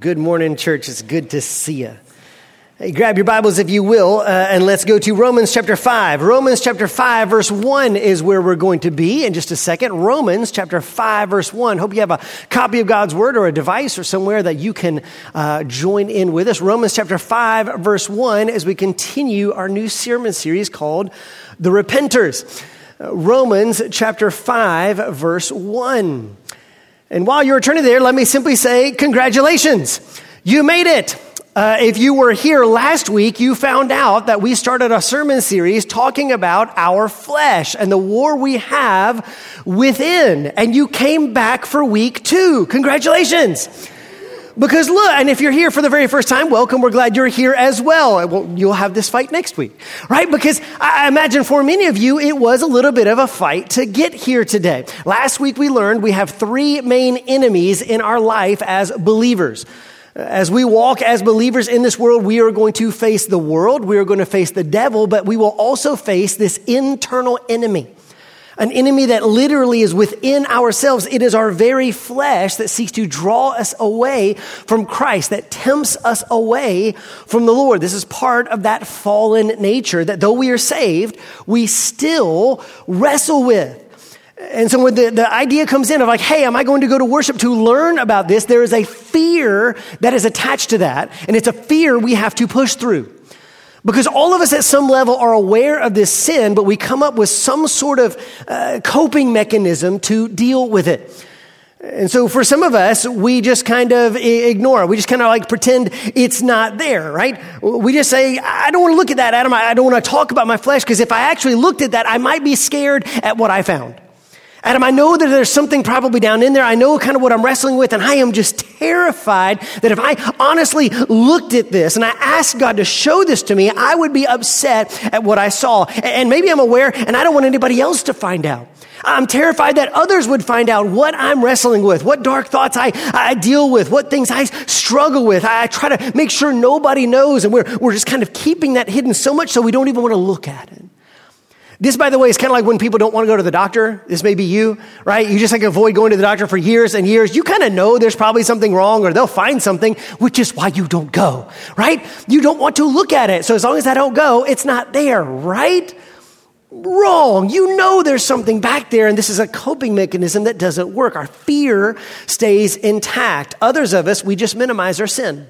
Good morning, church. It's good to see you. Hey, grab your Bibles if you will, uh, and let's go to Romans chapter 5. Romans chapter 5, verse 1 is where we're going to be in just a second. Romans chapter 5, verse 1. Hope you have a copy of God's Word or a device or somewhere that you can uh, join in with us. Romans chapter 5, verse 1, as we continue our new sermon series called The Repenters. Uh, Romans chapter 5, verse 1. And while you're turning there, let me simply say, congratulations. You made it. Uh, if you were here last week, you found out that we started a sermon series talking about our flesh and the war we have within. And you came back for week two. Congratulations. Because look, and if you're here for the very first time, welcome. We're glad you're here as well. you'll have this fight next week, right? Because I imagine for many of you, it was a little bit of a fight to get here today. Last week we learned we have three main enemies in our life as believers. As we walk as believers in this world, we are going to face the world, we are going to face the devil, but we will also face this internal enemy an enemy that literally is within ourselves. It is our very flesh that seeks to draw us away from Christ, that tempts us away from the Lord. This is part of that fallen nature that though we are saved, we still wrestle with. And so when the, the idea comes in of like, hey, am I going to go to worship to learn about this? There is a fear that is attached to that. And it's a fear we have to push through. Because all of us at some level are aware of this sin, but we come up with some sort of uh, coping mechanism to deal with it. And so for some of us, we just kind of ignore it. We just kind of like pretend it's not there, right? We just say, I don't want to look at that, Adam. I don't want to talk about my flesh because if I actually looked at that, I might be scared at what I found. Adam, I know that there's something probably down in there. I know kind of what I'm wrestling with, and I am just terrified that if I honestly looked at this and I asked God to show this to me, I would be upset at what I saw. And maybe I'm aware, and I don't want anybody else to find out. I'm terrified that others would find out what I'm wrestling with, what dark thoughts I, I deal with, what things I struggle with. I, I try to make sure nobody knows, and we're, we're just kind of keeping that hidden so much so we don't even want to look at it. This, by the way, is kind of like when people don't want to go to the doctor. This may be you, right? You just like avoid going to the doctor for years and years. You kind of know there's probably something wrong or they'll find something, which is why you don't go, right? You don't want to look at it. So as long as I don't go, it's not there, right? Wrong. You know there's something back there, and this is a coping mechanism that doesn't work. Our fear stays intact. Others of us, we just minimize our sin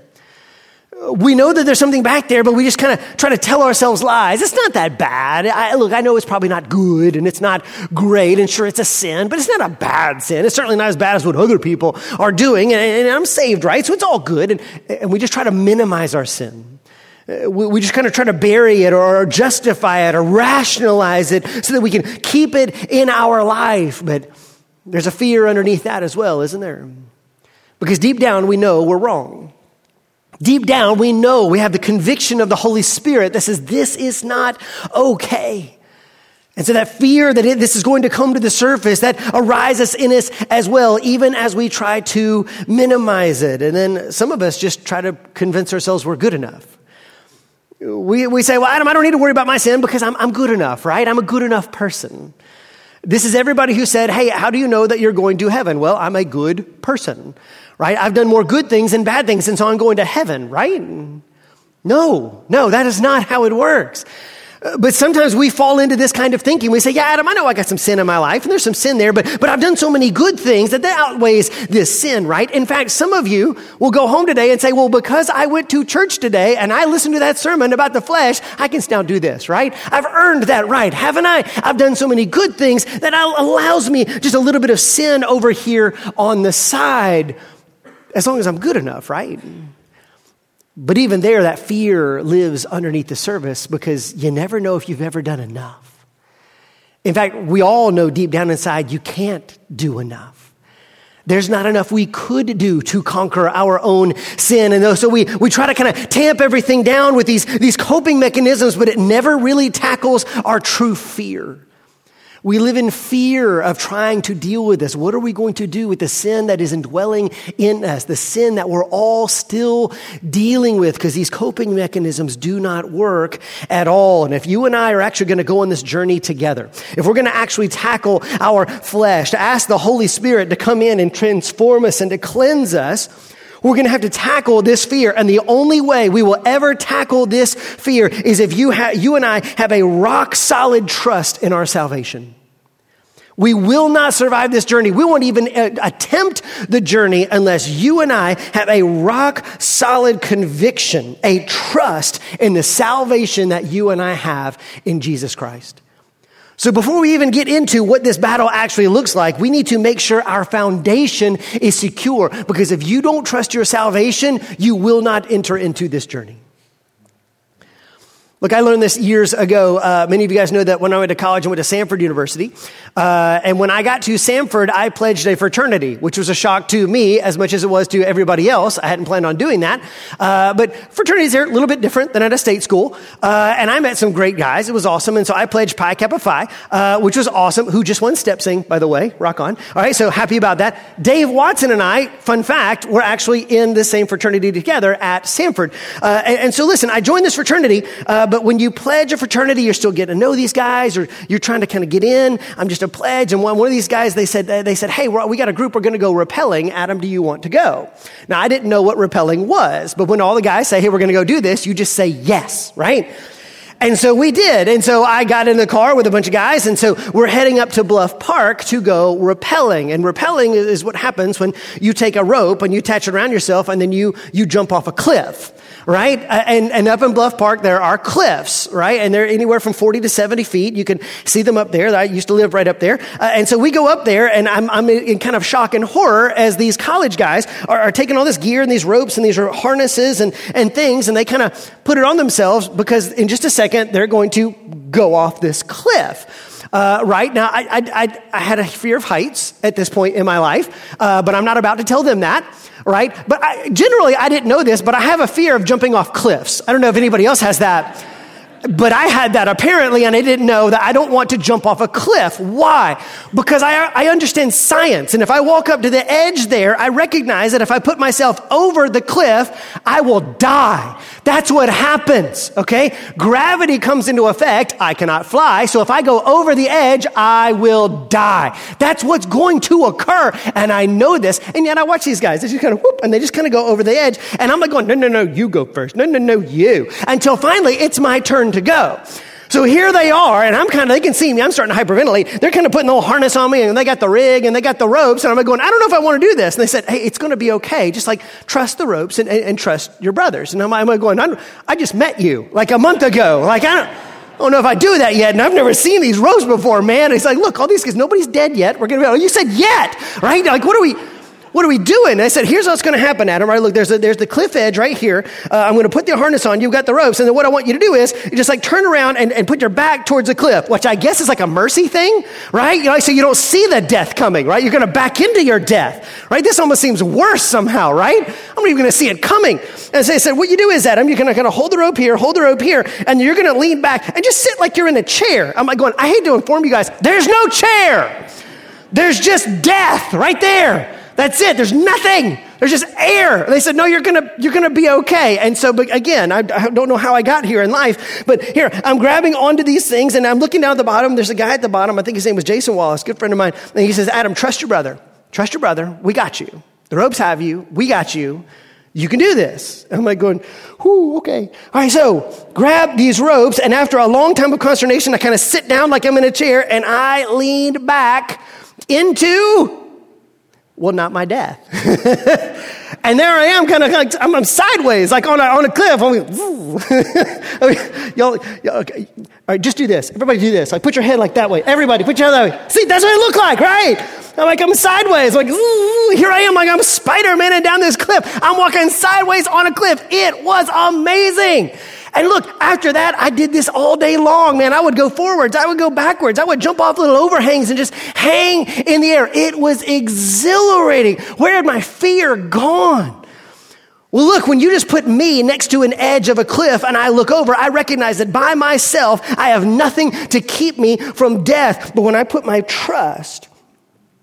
we know that there's something back there, but we just kind of try to tell ourselves lies. It's not that bad. I, look, I know it's probably not good and it's not great, and sure, it's a sin, but it's not a bad sin. It's certainly not as bad as what other people are doing, and, and I'm saved, right? So it's all good, and, and we just try to minimize our sin. Uh, we, we just kind of try to bury it or justify it or rationalize it so that we can keep it in our life. But there's a fear underneath that as well, isn't there? Because deep down, we know we're wrong. Deep down, we know we have the conviction of the Holy Spirit that says this is not okay. And so that fear that it, this is going to come to the surface, that arises in us as well, even as we try to minimize it. And then some of us just try to convince ourselves we're good enough. We, we say, well, Adam, I don't need to worry about my sin because I'm, I'm good enough, right? I'm a good enough person. This is everybody who said, hey, how do you know that you're going to heaven? Well, I'm a good person right? I've done more good things than bad things, and so I'm going to heaven, right? No, no, that is not how it works. Uh, but sometimes we fall into this kind of thinking. We say, yeah, Adam, I know I got some sin in my life, and there's some sin there, but, but I've done so many good things that that outweighs this sin, right? In fact, some of you will go home today and say, well, because I went to church today and I listened to that sermon about the flesh, I can now do this, right? I've earned that right, haven't I? I've done so many good things that allows me just a little bit of sin over here on the side as long as I'm good enough, right? But even there, that fear lives underneath the surface because you never know if you've ever done enough. In fact, we all know deep down inside you can't do enough. There's not enough we could do to conquer our own sin. And so we, we try to kind of tamp everything down with these, these coping mechanisms, but it never really tackles our true fear. We live in fear of trying to deal with this. What are we going to do with the sin that is indwelling in us? The sin that we're all still dealing with because these coping mechanisms do not work at all. And if you and I are actually going to go on this journey together, if we're going to actually tackle our flesh, to ask the Holy Spirit to come in and transform us and to cleanse us, We're going to have to tackle this fear. And the only way we will ever tackle this fear is if you, ha- you and I have a rock solid trust in our salvation. We will not survive this journey. We won't even uh, attempt the journey unless you and I have a rock solid conviction, a trust in the salvation that you and I have in Jesus Christ. So before we even get into what this battle actually looks like, we need to make sure our foundation is secure because if you don't trust your salvation, you will not enter into this journey. Look, I learned this years ago. Uh, many of you guys know that when I went to college, I went to Samford University. Uh, and when I got to Samford, I pledged a fraternity, which was a shock to me as much as it was to everybody else. I hadn't planned on doing that. Uh, but fraternities are a little bit different than at a state school. Uh, and I met some great guys. It was awesome. And so I pledged Pi Kappa Phi, uh, which was awesome, who just won step sing, by the way. Rock on. All right, so happy about that. Dave Watson and I, fun fact, were actually in the same fraternity together at Samford. Uh, and, and, so listen, I joined this fraternity but when you pledge a fraternity, you're still getting to know these guys, or you're trying to kind of get in. I'm just a pledge. And one, one of these guys, they said, they said, hey, we got a group, we're going to go rappelling. Adam, do you want to go? Now, I didn't know what rappelling was, but when all the guys say, hey, we're going to go do this, you just say yes, right? And so we did. And so I got in the car with a bunch of guys. And so we're heading up to Bluff Park to go rappelling. And rappelling is what happens when you take a rope and you attach it around yourself and then you, you jump off a cliff right? And, and up in Bluff Park, there are cliffs, right? And they're anywhere from 40 to 70 feet. You can see them up there. I used to live right up there. Uh, and so we go up there, and I'm, I'm in kind of shock and horror as these college guys are, are taking all this gear and these ropes and these harnesses and, and things, and they kind of put it on themselves because in just a second, they're going to go off this cliff. Uh, right now, I, I, I, had a fear of heights at this point in my life, uh, but I'm not about to tell them that right? But I, generally, I didn't know this, but I have a fear of jumping off cliffs. I don't know if anybody else has that. But I had that apparently, and I didn't know that I don't want to jump off a cliff. Why? Because I, I understand science. And if I walk up to the edge there, I recognize that if I put myself over the cliff, I will die. That's what happens, okay? Gravity comes into effect. I cannot fly. So if I go over the edge, I will die. That's what's going to occur. And I know this. And yet I watch these guys. They just kind of whoop, and they just kind of go over the edge. And I'm like going, no, no, no, you go first. No, no, no, you. Until finally it's my turn to go. So here they are, and I'm kind of, they can see me, I'm starting to hyperventilate. They're kind of putting the whole harness on me, and they got the rig, and they got the ropes, and I'm going, I don't know if I want to do this. And they said, hey, it's going to be okay. Just like trust the ropes and, and, and trust your brothers. And I'm, I'm going, I'm, i just met you like a month ago. Like, I don't, I don't know if I do that yet, and I've never seen these ropes before, man. And it's like, look, all these guys, nobody's dead yet. We're going to be, oh, you said yet, right? Like, what are we, what are we doing? And I said, here's what's going to happen, Adam. Right? Look, there's, a, there's the cliff edge right here. Uh, I'm going to put the harness on. You've got the ropes. And then what I want you to do is just like turn around and, and put your back towards the cliff, which I guess is like a mercy thing, right? You know, so you don't see the death coming, right? You're going to back into your death, right? This almost seems worse somehow, right? I'm not even going to see it coming. And so I said, what you do is, Adam, you're going to hold the rope here, hold the rope here, and you're going to lean back and just sit like you're in a chair. I'm like going, I hate to inform you guys, there's no chair. There's just death right there. That's it. There's nothing. There's just air. And they said, no, you're gonna, you're gonna be okay. And so, but again, I, I, don't know how I got here in life, but here, I'm grabbing onto these things and I'm looking down at the bottom. There's a guy at the bottom. I think his name was Jason Wallace, good friend of mine. And he says, Adam, trust your brother. Trust your brother. We got you. The ropes have you. We got you. You can do this. And I'm like going, whoo, okay. All right, so grab these ropes, and after a long time of consternation, I kind of sit down like I'm in a chair, and I leaned back into well, not my death. and there I am, kind of like, I'm, I'm, sideways, like on a, on a cliff. I'm like, y'all, y'all, okay. All right, just do this. Everybody do this. Like, put your head like that way. Everybody, put your head that way. See, that's what it look like, right? I'm like, I'm sideways. Like, here I am, like I'm Spider-Man and down this cliff. I'm walking sideways on a cliff. It was amazing. And look, after that, I did this all day long, man. I would go forwards, I would go backwards, I would jump off little overhangs and just hang in the air. It was exhilarating. Where had my fear gone? Well, look, when you just put me next to an edge of a cliff and I look over, I recognize that by myself, I have nothing to keep me from death. But when I put my trust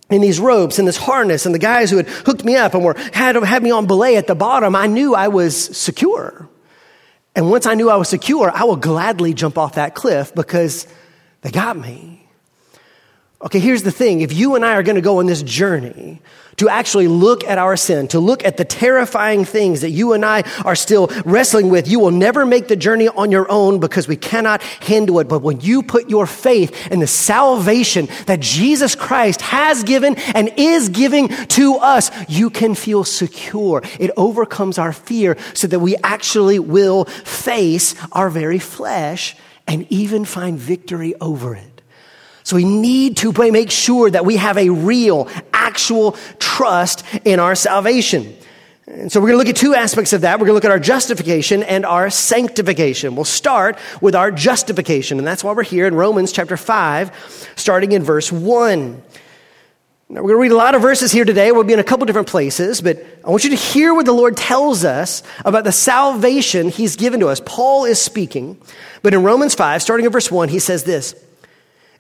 in these ropes and this harness and the guys who had hooked me up and were had, had me on belay at the bottom, I knew I was secure. And once I knew I was secure, I will gladly jump off that cliff because they got me. Okay, here's the thing. If you and I are going to go on this journey to actually look at our sin, to look at the terrifying things that you and I are still wrestling with, you will never make the journey on your own because we cannot handle it. But when you put your faith in the salvation that Jesus Christ has given and is giving to us, you can feel secure. It overcomes our fear so that we actually will face our very flesh and even find victory over it. So we need to make sure that we have a real, actual trust in our salvation. And so we're going to look at two aspects of that. We're going to look at our justification and our sanctification. We'll start with our justification, and that's why we're here in Romans chapter 5, starting in verse 1. Now, we're going to read a lot of verses here today. We'll be in a couple different places, but I want you to hear what the Lord tells us about the salvation He's given to us. Paul is speaking, but in Romans 5, starting in verse 1, he says this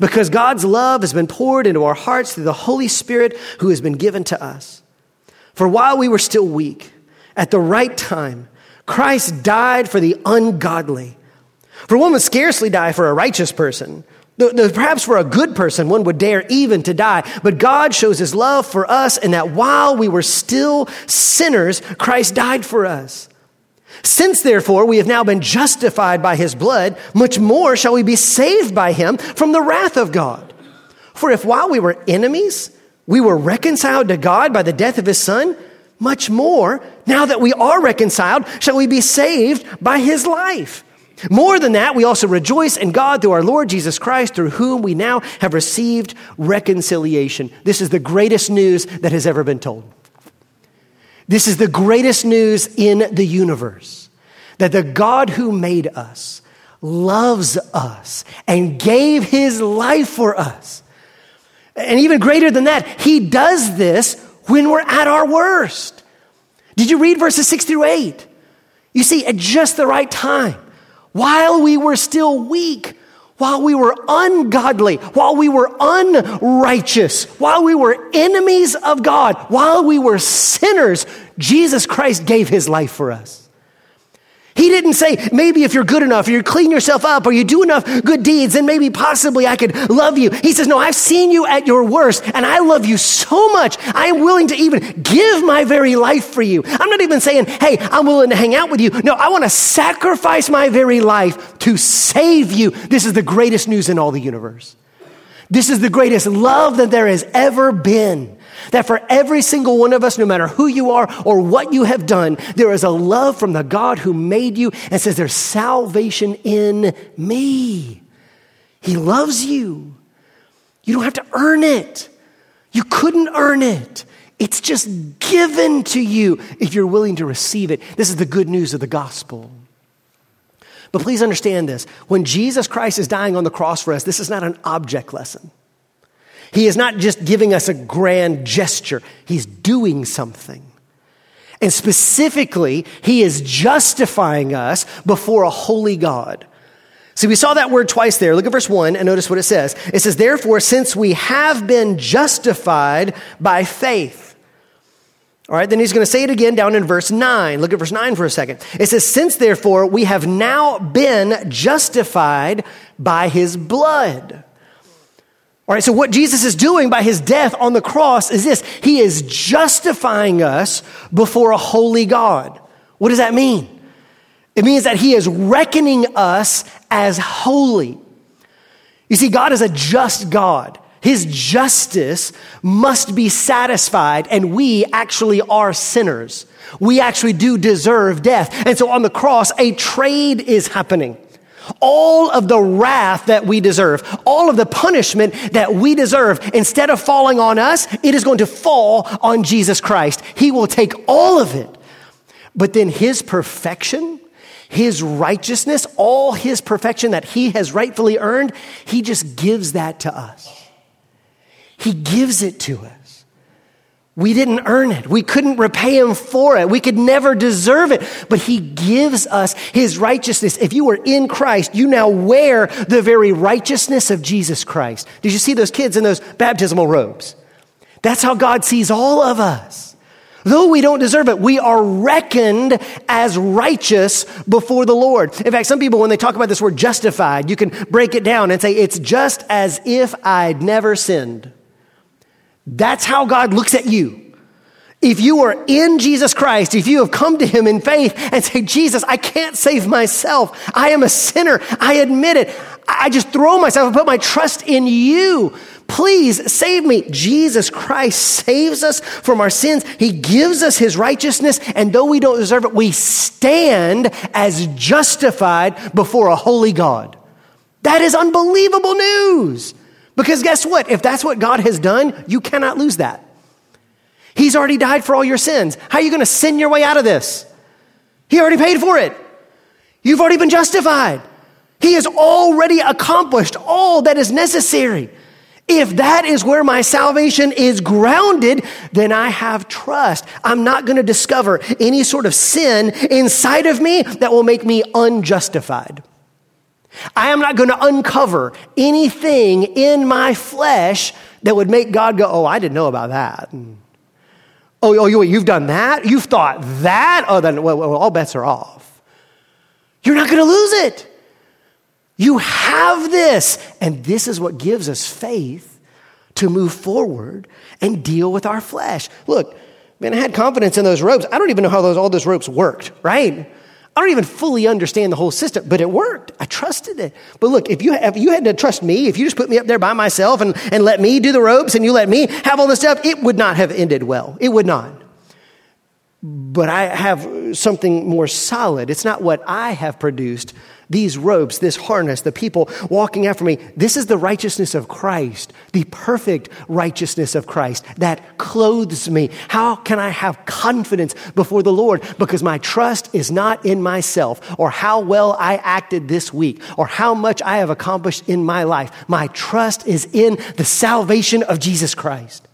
because God's love has been poured into our hearts through the Holy Spirit who has been given to us. For while we were still weak, at the right time, Christ died for the ungodly. For one would scarcely die for a righteous person. Perhaps for a good person, one would dare even to die. But God shows his love for us in that while we were still sinners, Christ died for us. Since therefore we have now been justified by his blood, much more shall we be saved by him from the wrath of God. For if while we were enemies, we were reconciled to God by the death of his son, much more, now that we are reconciled, shall we be saved by his life. More than that, we also rejoice in God through our Lord Jesus Christ, through whom we now have received reconciliation. This is the greatest news that has ever been told. This is the greatest news in the universe that the God who made us loves us and gave his life for us. And even greater than that, he does this when we're at our worst. Did you read verses six through eight? You see, at just the right time, while we were still weak, while we were ungodly, while we were unrighteous, while we were enemies of God, while we were sinners, Jesus Christ gave his life for us. He didn't say, maybe if you're good enough, or you clean yourself up, or you do enough good deeds, then maybe possibly I could love you. He says, no, I've seen you at your worst, and I love you so much, I am willing to even give my very life for you. I'm not even saying, hey, I'm willing to hang out with you. No, I want to sacrifice my very life to save you. This is the greatest news in all the universe. This is the greatest love that there has ever been. That for every single one of us, no matter who you are or what you have done, there is a love from the God who made you and says, There's salvation in me. He loves you. You don't have to earn it. You couldn't earn it. It's just given to you if you're willing to receive it. This is the good news of the gospel. But please understand this when Jesus Christ is dying on the cross for us, this is not an object lesson. He is not just giving us a grand gesture, He's doing something. And specifically, He is justifying us before a holy God. See, we saw that word twice there. Look at verse 1 and notice what it says. It says, Therefore, since we have been justified by faith. All right, then he's going to say it again down in verse 9. Look at verse 9 for a second. It says, Since therefore we have now been justified by his blood. All right, so what Jesus is doing by his death on the cross is this He is justifying us before a holy God. What does that mean? It means that he is reckoning us as holy. You see, God is a just God. His justice must be satisfied, and we actually are sinners. We actually do deserve death. And so on the cross, a trade is happening all of the wrath that we deserve, all of the punishment that we deserve, instead of falling on us, it is going to fall on Jesus Christ. He will take all of it. But then his perfection, his righteousness, all his perfection that he has rightfully earned, he just gives that to us. He gives it to us. We didn't earn it. We couldn't repay him for it. We could never deserve it. But he gives us his righteousness. If you are in Christ, you now wear the very righteousness of Jesus Christ. Did you see those kids in those baptismal robes? That's how God sees all of us. Though we don't deserve it, we are reckoned as righteous before the Lord. In fact, some people, when they talk about this word justified, you can break it down and say, it's just as if I'd never sinned. That's how God looks at you. If you are in Jesus Christ, if you have come to Him in faith and say, Jesus, I can't save myself. I am a sinner. I admit it. I just throw myself and put my trust in you. Please save me. Jesus Christ saves us from our sins. He gives us His righteousness. And though we don't deserve it, we stand as justified before a holy God. That is unbelievable news. Because guess what? If that's what God has done, you cannot lose that. He's already died for all your sins. How are you going to sin your way out of this? He already paid for it. You've already been justified. He has already accomplished all that is necessary. If that is where my salvation is grounded, then I have trust. I'm not going to discover any sort of sin inside of me that will make me unjustified. I am not going to uncover anything in my flesh that would make God go, Oh, I didn't know about that. Oh, oh you've done that? You've thought that? Oh, then well, well, all bets are off. You're not going to lose it. You have this. And this is what gives us faith to move forward and deal with our flesh. Look, man, I had confidence in those ropes. I don't even know how those, all those ropes worked, right? I don't even fully understand the whole system, but it worked. I trusted it. But look, if you, if you had to trust me, if you just put me up there by myself and, and let me do the ropes and you let me have all this stuff, it would not have ended well. It would not. But I have something more solid. It's not what I have produced, these robes, this harness, the people walking after me, this is the righteousness of Christ, the perfect righteousness of Christ that clothes me. How can I have confidence before the Lord? Because my trust is not in myself or how well I acted this week or how much I have accomplished in my life. My trust is in the salvation of Jesus Christ.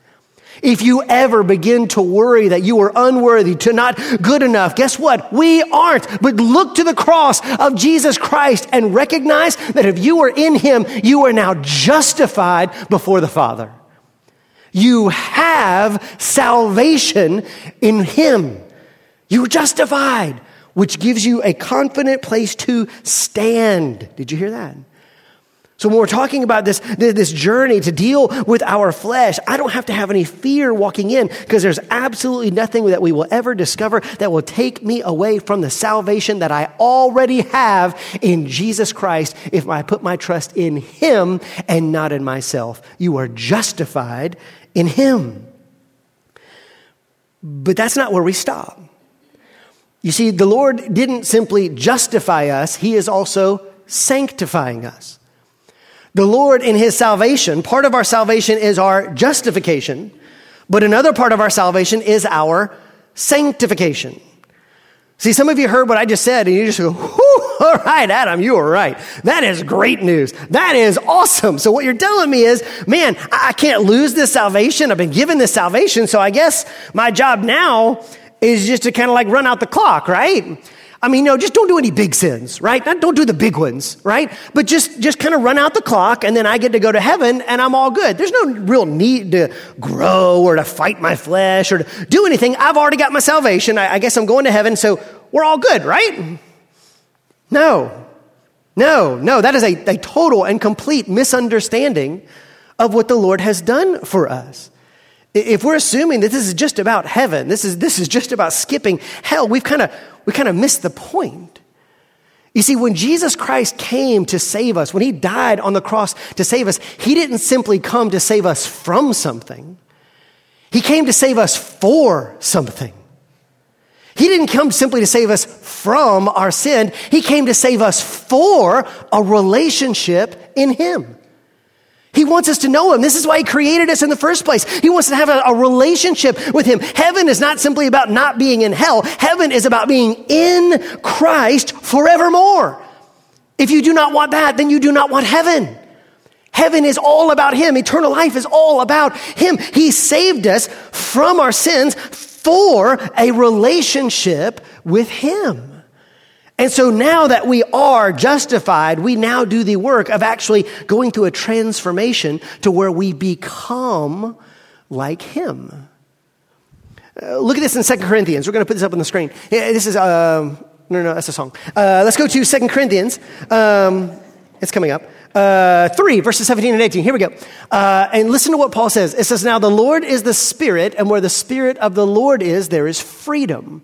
If you ever begin to worry that you are unworthy, to not good enough, guess what? We aren't. But look to the cross of Jesus Christ and recognize that if you are in Him, you are now justified before the Father. You have salvation in Him. You're justified, which gives you a confident place to stand. Did you hear that? So when we're talking about this, this journey to deal with our flesh, I don't have to have any fear walking in because there's absolutely nothing that we will ever discover that will take me away from the salvation that I already have in Jesus Christ if I put my trust in Him and not in myself. You are justified in Him. But that's not where we stop. You see, the Lord didn't simply justify us, He is also sanctifying us. The Lord in His salvation, part of our salvation is our justification, but another part of our salvation is our sanctification. See, some of you heard what I just said and you just go, all right, Adam, you are right. That is great news. That is awesome. So what you're telling me is, man, I can't lose this salvation. I've been given this salvation. So I guess my job now is just to kind of like run out the clock, right? I mean, no, just don't do any big sins, right? Don't do the big ones, right? But just, just kind of run out the clock and then I get to go to heaven and I'm all good. There's no real need to grow or to fight my flesh or to do anything. I've already got my salvation. I, I guess I'm going to heaven, so we're all good, right? No. No, no, that is a, a total and complete misunderstanding of what the Lord has done for us. If we're assuming that this is just about heaven, this is, this is just about skipping hell, we've kind of, we kind of missed the point. You see, when Jesus Christ came to save us, when he died on the cross to save us, he didn't simply come to save us from something. He came to save us for something. He didn't come simply to save us from our sin. He came to save us for a relationship in him. He wants us to know Him. This is why He created us in the first place. He wants to have a, a, relationship with Him. Heaven is not simply about not being in hell. Heaven is about being in Christ forevermore. If you do not want that, then you do not want heaven. Heaven is all about Him. Eternal life is all about Him. He saved us from our sins for a relationship with Him. And so now that we are justified, we now do the work of actually going through a transformation to where we become like Him. Uh, look at this in Second Corinthians. We're going to put this up on the screen. This is, uh, no, no, that's a song. Uh, let's go to Second Corinthians. Um, it's coming up. Uh, 3, verses 17 and 18. Here we go. Uh, and listen to what Paul says. It says, Now the Lord is the Spirit, and where the Spirit of the Lord is, there is freedom.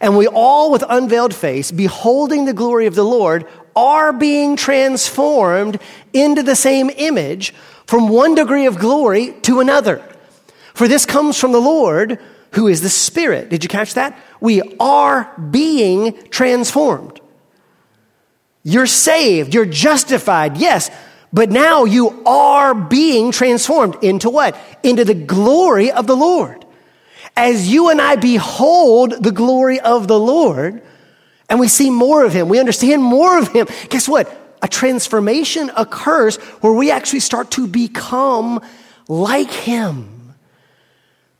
And we all, with unveiled face, beholding the glory of the Lord, are being transformed into the same image from one degree of glory to another. For this comes from the Lord, who is the Spirit. Did you catch that? We are being transformed. You're saved, you're justified, yes, but now you are being transformed into what? Into the glory of the Lord. As you and I behold the glory of the Lord, and we see more of Him, we understand more of Him, guess what? A transformation occurs where we actually start to become like Him.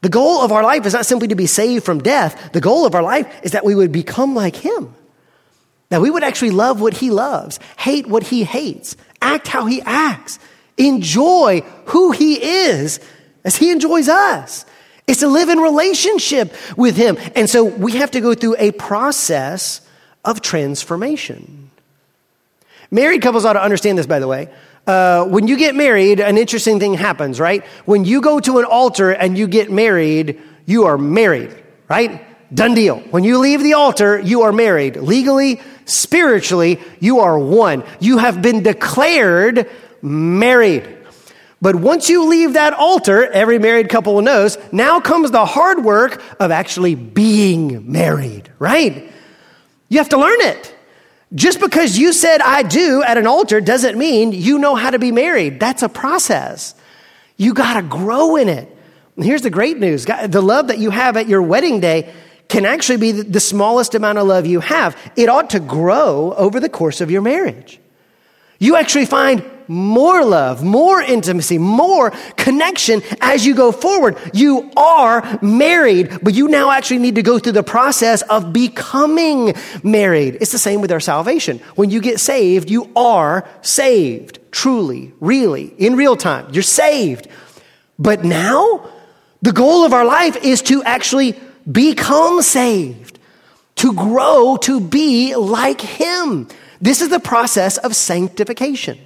The goal of our life is not simply to be saved from death. The goal of our life is that we would become like Him. That we would actually love what he loves, hate what he hates, act how he acts, enjoy who he is as he enjoys us. It's to live in relationship with him. And so we have to go through a process of transformation. Married couples ought to understand this, by the way. Uh, when you get married, an interesting thing happens, right? When you go to an altar and you get married, you are married, right? Done deal. When you leave the altar, you are married. Legally, spiritually, you are one. You have been declared married. But once you leave that altar, every married couple knows, now comes the hard work of actually being married, right? You have to learn it. Just because you said I do at an altar doesn't mean you know how to be married. That's a process. You got to grow in it. And here's the great news the love that you have at your wedding day can actually be the smallest amount of love you have. It ought to grow over the course of your marriage. You actually find more love, more intimacy, more connection as you go forward. You are married, but you now actually need to go through the process of becoming married. It's the same with our salvation. When you get saved, you are saved, truly, really, in real time. You're saved. But now, the goal of our life is to actually become saved, to grow to be like Him. This is the process of sanctification.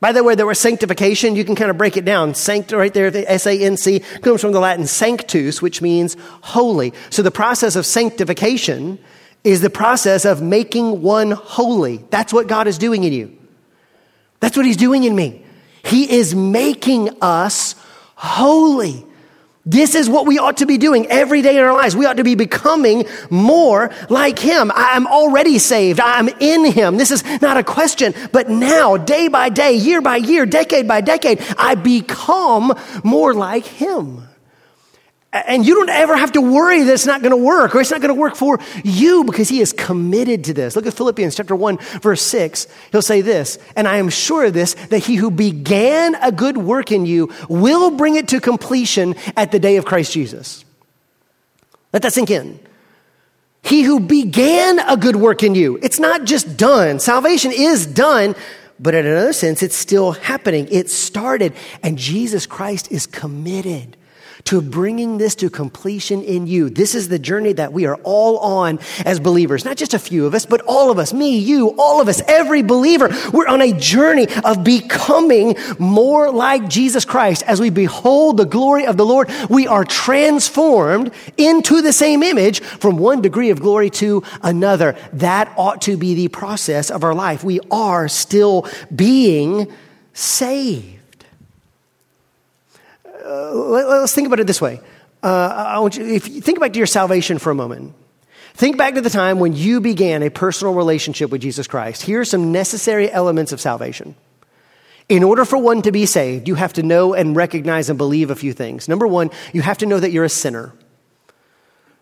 By the way, there was sanctification. You can kind of break it down. Sanct, right there, the S A N C comes from the Latin sanctus, which means holy. So the process of sanctification is the process of making one holy. That's what God is doing in you. That's what He's doing in me. He is making us holy. This is what we ought to be doing every day in our lives. We ought to be becoming more like Him. I'm already saved. I'm in Him. This is not a question, but now, day by day, year by year, decade by decade, I become more like Him. And you don't ever have to worry that it's not going to work or it's not going to work for you because he is committed to this. Look at Philippians chapter 1 verse 6. He'll say this, and I am sure of this, that he who began a good work in you will bring it to completion at the day of Christ Jesus. Let that sink in. He who began a good work in you. It's not just done. Salvation is done, but in another sense, it's still happening. It started, and Jesus Christ is committed to bringing this to completion in you. This is the journey that we are all on as believers. Not just a few of us, but all of us, me, you, all of us, every believer. We're on a journey of becoming more like Jesus Christ. As we behold the glory of the Lord, we are transformed into the same image from one degree of glory to another. That ought to be the process of our life. We are still being saved. Uh, let, us think about it this way. Uh, I want you, if you think back to your salvation for a moment. Think back to the time when you began a personal relationship with Jesus Christ. Here are some necessary elements of salvation. In order for one to be saved, you have to know and recognize and believe a few things. Number one, you have to know that you're a sinner,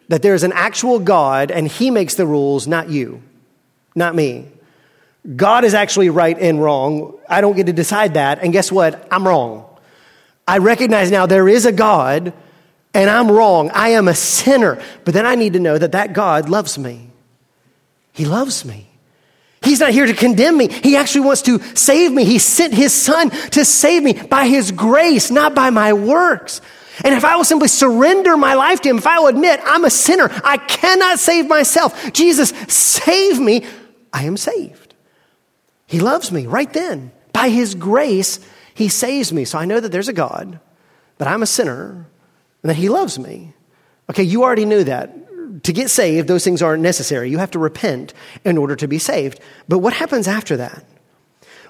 that there is an actual God and He makes the rules, not you, not me. God is actually right and wrong. I don't get to decide that. And guess what? I'm wrong. I recognize now there is a God and I'm wrong. I am a sinner. But then I need to know that that God loves me. He loves me. He's not here to condemn me. He actually wants to save me. He sent his son to save me by his grace, not by my works. And if I will simply surrender my life to him, if I will admit I'm a sinner, I cannot save myself. Jesus, save me. I am saved. He loves me right then. By his grace, he saves me. So I know that there's a God, that I'm a sinner, and that he loves me. Okay, you already knew that to get saved, those things aren't necessary. You have to repent in order to be saved. But what happens after that?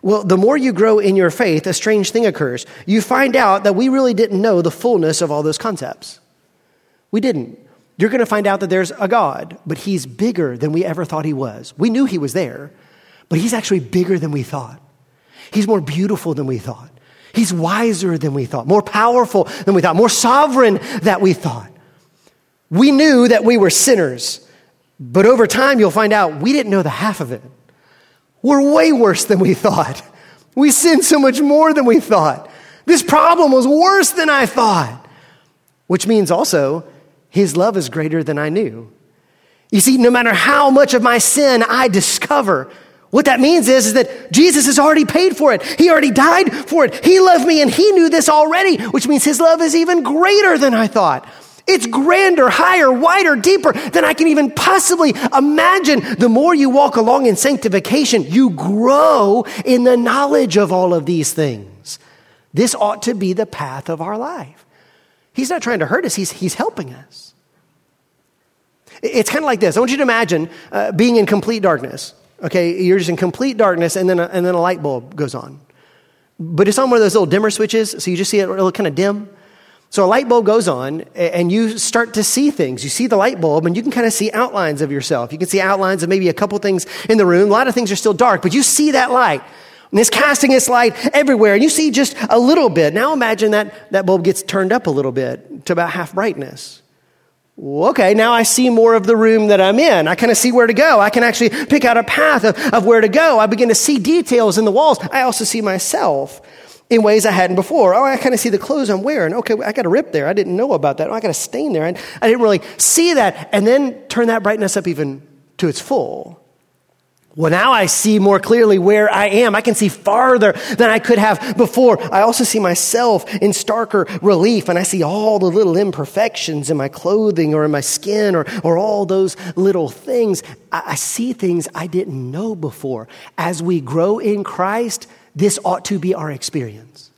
Well, the more you grow in your faith, a strange thing occurs. You find out that we really didn't know the fullness of all those concepts. We didn't. You're going to find out that there's a God, but he's bigger than we ever thought he was. We knew he was there, but he's actually bigger than we thought. He's more beautiful than we thought. He's wiser than we thought, more powerful than we thought, more sovereign than we thought. We knew that we were sinners, but over time you'll find out we didn't know the half of it. We're way worse than we thought. We sinned so much more than we thought. This problem was worse than I thought, which means also his love is greater than I knew. You see, no matter how much of my sin I discover, what that means is, is that Jesus has already paid for it. He already died for it. He loved me and he knew this already, which means his love is even greater than I thought. It's grander, higher, wider, deeper than I can even possibly imagine. The more you walk along in sanctification, you grow in the knowledge of all of these things. This ought to be the path of our life. He's not trying to hurt us, he's, he's helping us. It's kind of like this. I want you to imagine uh, being in complete darkness. Okay, you're just in complete darkness, and then a, and then a light bulb goes on. But it's on one of those little dimmer switches, so you just see it little kind of dim. So a light bulb goes on and you start to see things. You see the light bulb and you can kind of see outlines of yourself. You can see outlines of maybe a couple things in the room. A lot of things are still dark, but you see that light. And it's casting its light everywhere. And you see just a little bit. Now imagine that that bulb gets turned up a little bit to about half brightness. Okay, now I see more of the room that I'm in. I kind of see where to go. I can actually pick out a path of, of where to go. I begin to see details in the walls. I also see myself in ways I hadn't before. Oh, I kind of see the clothes I'm wearing. Okay, I got a rip there. I didn't know about that. Oh, I got a stain there. I, I didn't really see that. And then turn that brightness up even to its full. Well, now I see more clearly where I am. I can see farther than I could have before. I also see myself in starker relief, and I see all the little imperfections in my clothing or in my skin or, or all those little things. I, I see things I didn't know before. As we grow in Christ, this ought to be our experience.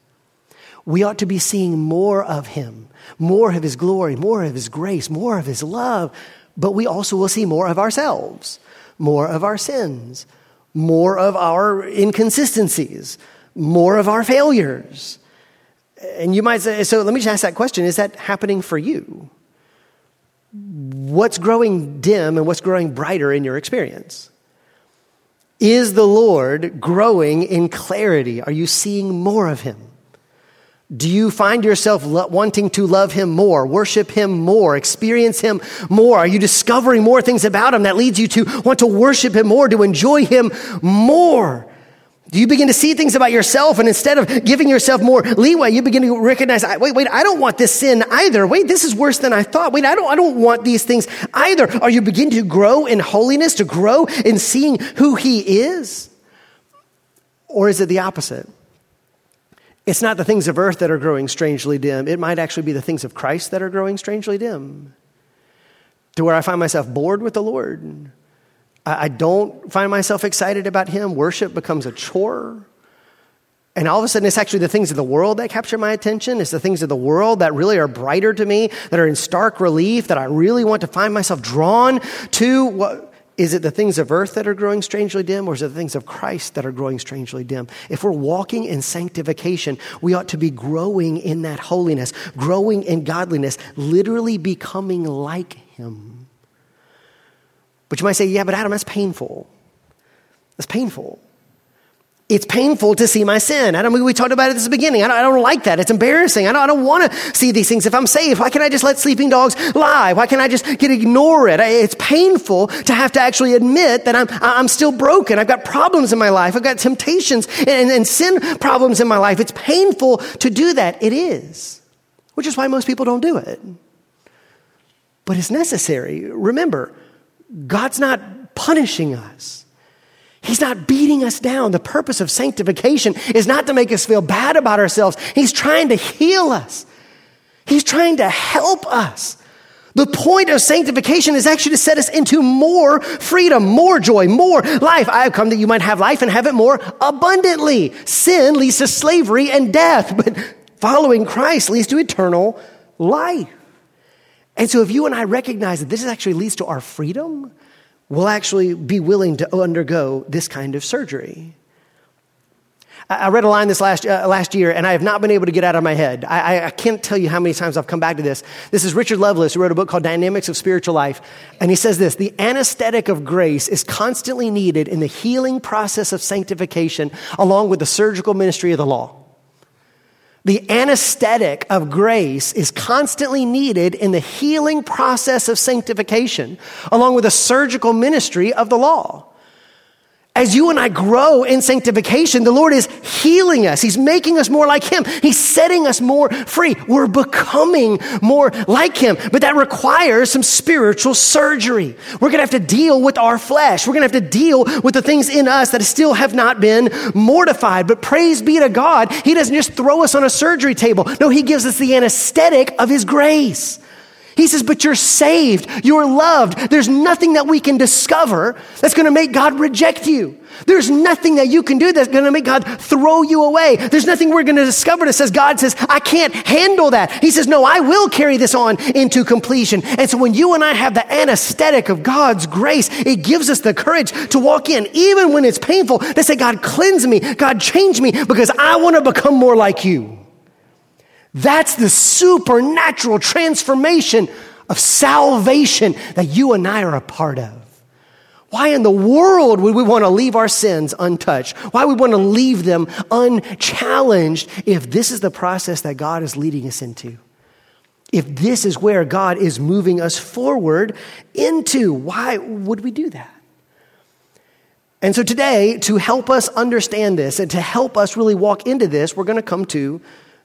We ought to be seeing more of Him, more of His glory, more of His grace, more of His love, but we also will see more of ourselves, more of our sins, more of our inconsistencies, more of our failures. And you might say, so let me just ask that question is that happening for you? What's growing dim and what's growing brighter in your experience? Is the Lord growing in clarity? Are you seeing more of Him? Do you find yourself wanting to love Him more, worship Him more, experience Him more? Are you discovering more things about Him that leads you to want to worship Him more, to enjoy Him more? Do you begin to see things about yourself and instead of giving yourself more leeway, you begin to recognize, wait, wait, I don't want this sin either. Wait, this is worse than I thought. Wait, I don't, I don't want these things either. Are you beginning to grow in holiness, to grow in seeing who he is? Or is it the opposite? It's not the things of earth that are growing strangely dim. It might actually be the things of Christ that are growing strangely dim. To where I find myself bored with the Lord I don't find myself excited about Him. Worship becomes a chore. And all of a sudden, it's actually the things of the world that capture my attention. It's the things of the world that really are brighter to me, that are in stark relief, that I really want to find myself drawn to. What, is it the things of earth that are growing strangely dim, or is it the things of Christ that are growing strangely dim? If we're walking in sanctification, we ought to be growing in that holiness, growing in godliness, literally becoming like Him. But you might say, yeah, but Adam, that's painful. That's painful. It's painful to see my sin. I don't, we talked about it at the beginning. I don't, I don't like that. It's embarrassing. I don't, I don't want to see these things. If I'm saved, why can't I just let sleeping dogs lie? Why can't I just get ignore it? It's painful to have to actually admit that I'm, I'm still broken. I've got problems in my life. I've got temptations and, and sin problems in my life. It's painful to do that. It is, which is why most people don't do it. But it's necessary. Remember, God's not punishing us. He's not beating us down. The purpose of sanctification is not to make us feel bad about ourselves. He's trying to heal us. He's trying to help us. The point of sanctification is actually to set us into more freedom, more joy, more life. I have come that you might have life and have it more abundantly. Sin leads to slavery and death, but following Christ leads to eternal life. And so if you and I recognize that this actually leads to our freedom, will actually be willing to undergo this kind of surgery. I read a line this last, uh, last year, and I have not been able to get out of my head. I, I, can't tell you how many times I've come back to this. This is Richard Lovelace, who wrote a book called Dynamics of Spiritual Life. And he says this The anesthetic of grace is constantly needed in the healing process of sanctification, along with the surgical ministry of the law. The anesthetic of grace is constantly needed in the healing process of sanctification, along with the surgical ministry of the law. As you and I grow in sanctification, the Lord is healing us. He's making us more like Him. He's setting us more free. We're becoming more like Him. But that requires some spiritual surgery. We're going to have to deal with our flesh. We're going to have to deal with the things in us that still have not been mortified. But praise be to God, He doesn't just throw us on a surgery table. No, He gives us the anesthetic of His grace. He says, but you're saved. You're loved. There's nothing that we can discover that's going to make God reject you. There's nothing that you can do that's going to make God throw you away. There's nothing we're going to discover that says, God says, I can't handle that. He says, no, I will carry this on into completion. And so when you and I have the anesthetic of God's grace, it gives us the courage to walk in, even when it's painful, to say, God, cleanse me. God, change me because I want to become more like you. That's the supernatural transformation of salvation that you and I are a part of. Why in the world would we want to leave our sins untouched? Why would we want to leave them unchallenged if this is the process that God is leading us into? If this is where God is moving us forward into, why would we do that? And so today, to help us understand this and to help us really walk into this, we're going to come to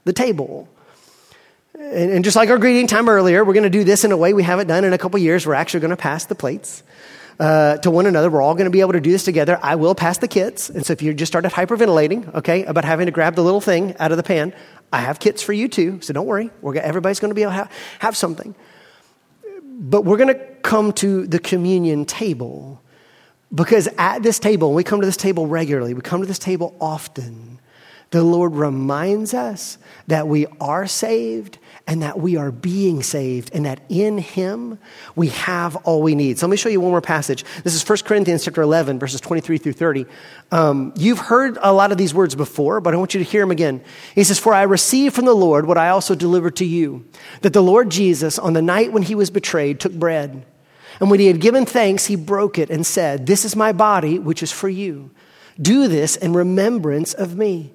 the table. And, and just like our greeting time earlier, we're going to do this in a way we haven't done in a couple years. We're actually going to pass the plates. Uh, to one another. We're all going to be able to do this together. I will pass the kits. And so if you just started hyperventilating, okay, about having to grab the little thing out of the pan, I have kits for you too. So don't worry. We're, everybody's going to be able to have, have something. But we're going to come to the communion table because at this table, we come to this table regularly, we come to this table often. The Lord reminds us that we are saved and that we are being saved and that in him we have all we need. So let me show you one more passage. This is 1 Corinthians chapter 11, verses 23 through 30. Um, you've heard a lot of these words before, but I want you to hear them again. He says, For I received from the Lord what I also delivered to you, that the Lord Jesus, on the night when he was betrayed, took bread. And when he had given thanks, he broke it and said, This is my body, which is for you. Do this in remembrance of me.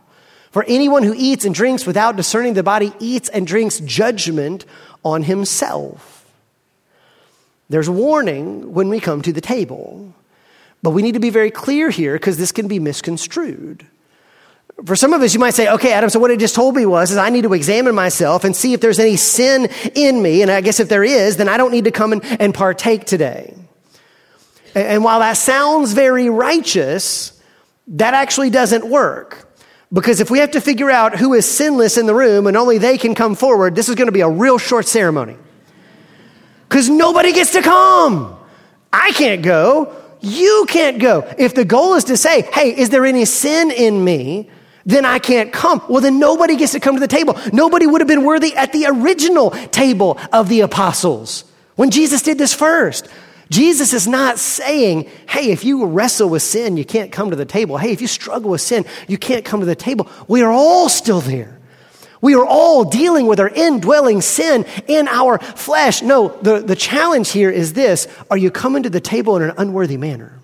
For anyone who eats and drinks without discerning the body eats and drinks judgment on himself. There's warning when we come to the table, but we need to be very clear here because this can be misconstrued. For some of us, you might say, okay, Adam, so what it just told me was, is I need to examine myself and see if there's any sin in me. And I guess if there is, then I don't need to come and, and partake today. And, and while that sounds very righteous, that actually doesn't work. Because if we have to figure out who is sinless in the room and only they can come forward, this is going to be a real short ceremony. Because nobody gets to come. I can't go. You can't go. If the goal is to say, hey, is there any sin in me? Then I can't come. Well, then nobody gets to come to the table. Nobody would have been worthy at the original table of the apostles when Jesus did this first. Jesus is not saying, hey, if you wrestle with sin, you can't come to the table. Hey, if you struggle with sin, you can't come to the table. We are all still there. We are all dealing with our indwelling sin in our flesh. No, the, the challenge here is this Are you coming to the table in an unworthy manner?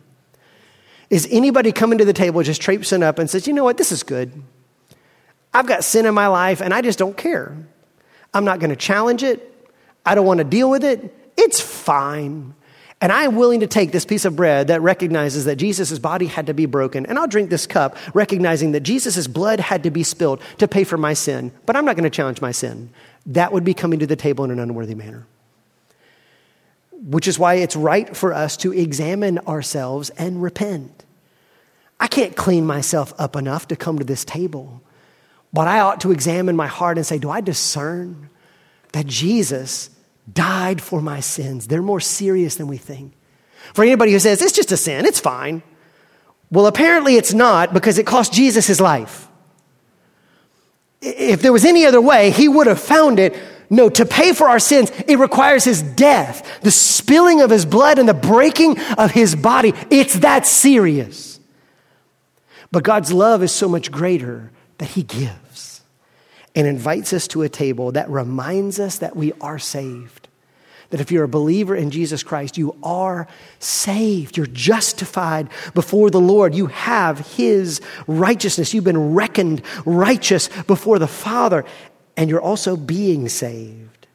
Is anybody coming to the table just traipsing up and says, you know what, this is good? I've got sin in my life and I just don't care. I'm not going to challenge it. I don't want to deal with it. It's fine. And I am willing to take this piece of bread that recognizes that Jesus' body had to be broken, and I'll drink this cup recognizing that Jesus' blood had to be spilled to pay for my sin, but I'm not going to challenge my sin. That would be coming to the table in an unworthy manner. Which is why it's right for us to examine ourselves and repent. I can't clean myself up enough to come to this table, but I ought to examine my heart and say, Do I discern that Jesus died for my sins. They're more serious than we think. For anybody who says, it's just a sin, it's fine. Well, apparently it's not because it cost Jesus his life. If there was any other way, he would have found it. No, to pay for our sins, it requires his death, the spilling of his blood, and the breaking of his body. It's that serious. But God's love is so much greater that he gives and invites us to a table that reminds us that we are saved. That if you're a believer in Jesus Christ, you are saved. You're justified before the Lord. You have His righteousness. You've been reckoned righteous before the Father, and you're also being saved.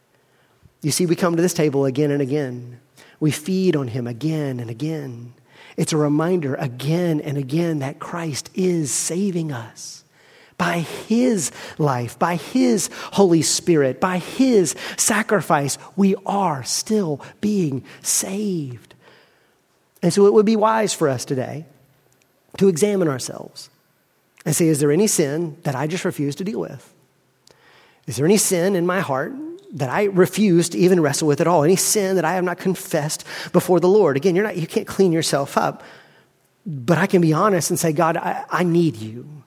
You see, we come to this table again and again. We feed on Him again and again. It's a reminder again and again that Christ is saving us by His life, by His Holy Spirit, by His sacrifice, we are still being saved. And so it would be wise for us today to examine ourselves and say, is there any sin that I just refuse to deal with? Is there any sin in my heart that I refuse to even wrestle with at all? Any sin that I have not confessed before the Lord? Again, you're not, you can't clean yourself up, but I can be honest and say, God, I, I need you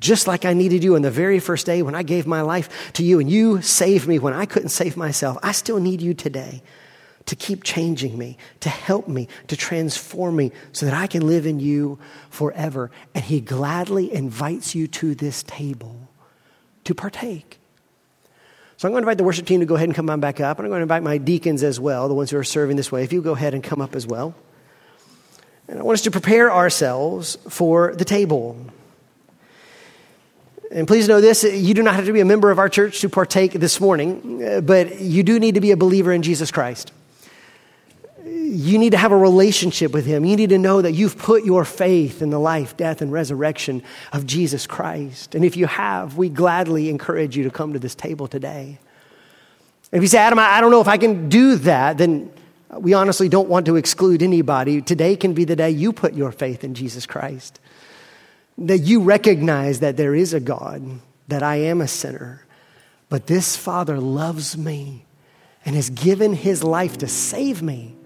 just like I needed you on the very first day when I gave my life to you and you saved me when I couldn't save myself. I still need you today to keep changing me, to help me, to transform me so that I can live in you forever. And He gladly invites you to this table to partake. So I'm going to invite the worship team to go ahead and come on back up. And I'm going to invite my deacons as well, the ones who are serving this way. If you go ahead and come up as well. And I want us to prepare ourselves for the table. And please know this you do not have to be a member of our church to partake this morning, uh, but you do need to be a believer in Jesus Christ. You need to have a relationship with Him. You need to know that you've put your faith in the life, death, and resurrection of Jesus Christ. And if you have, we gladly encourage you to come to this table today. If you say, Adam, I don't know if I can do that, then we honestly don't want to exclude anybody. Today can be the day you put your faith in Jesus Christ that you recognize that there is a God, that I am a sinner, but this Father loves me and has given his life to save me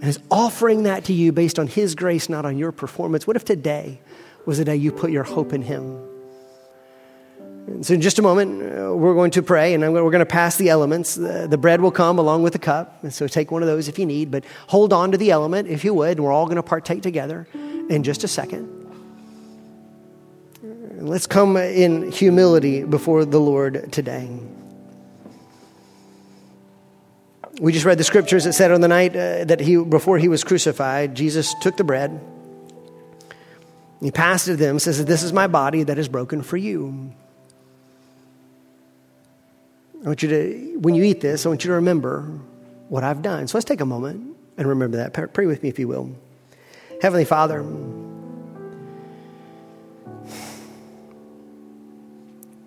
and is offering that to you based on his grace, not on your performance. What if today was the day you put your hope in him? And so, in just a moment, uh, we're going to pray and we're going to pass the elements. The, bread will come along with the cup. And so, take one of those if you need, but hold on to the element if you would. And we're all going to partake together in just a second. Let's come in humility before the Lord today. We just read the scriptures that said on the night uh, that he, before he was crucified, Jesus took the bread, he passed it to them, says, This is my body that is broken for you. I want you to, when you eat this, I want you to remember what I've done. So let's take a moment and remember that. Pray with me if you will. Heavenly Father,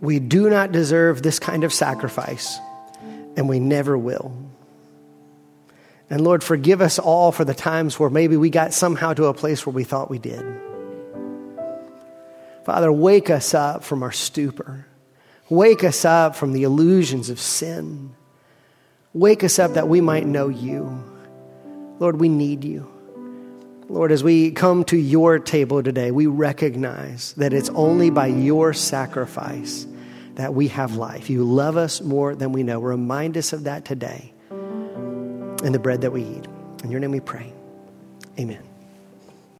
We do not deserve this kind of sacrifice, and we never will. And Lord, forgive us all for the times where maybe we got somehow to a place where we thought we did. Father, wake us up from our stupor. Wake us up from the illusions of sin. Wake us up that we might know you. Lord, we need you. Lord, as we come to your table today, we recognize that it's only by your sacrifice that we have life. You love us more than we know. Remind us of that today in the bread that we eat. In your name we pray. Amen.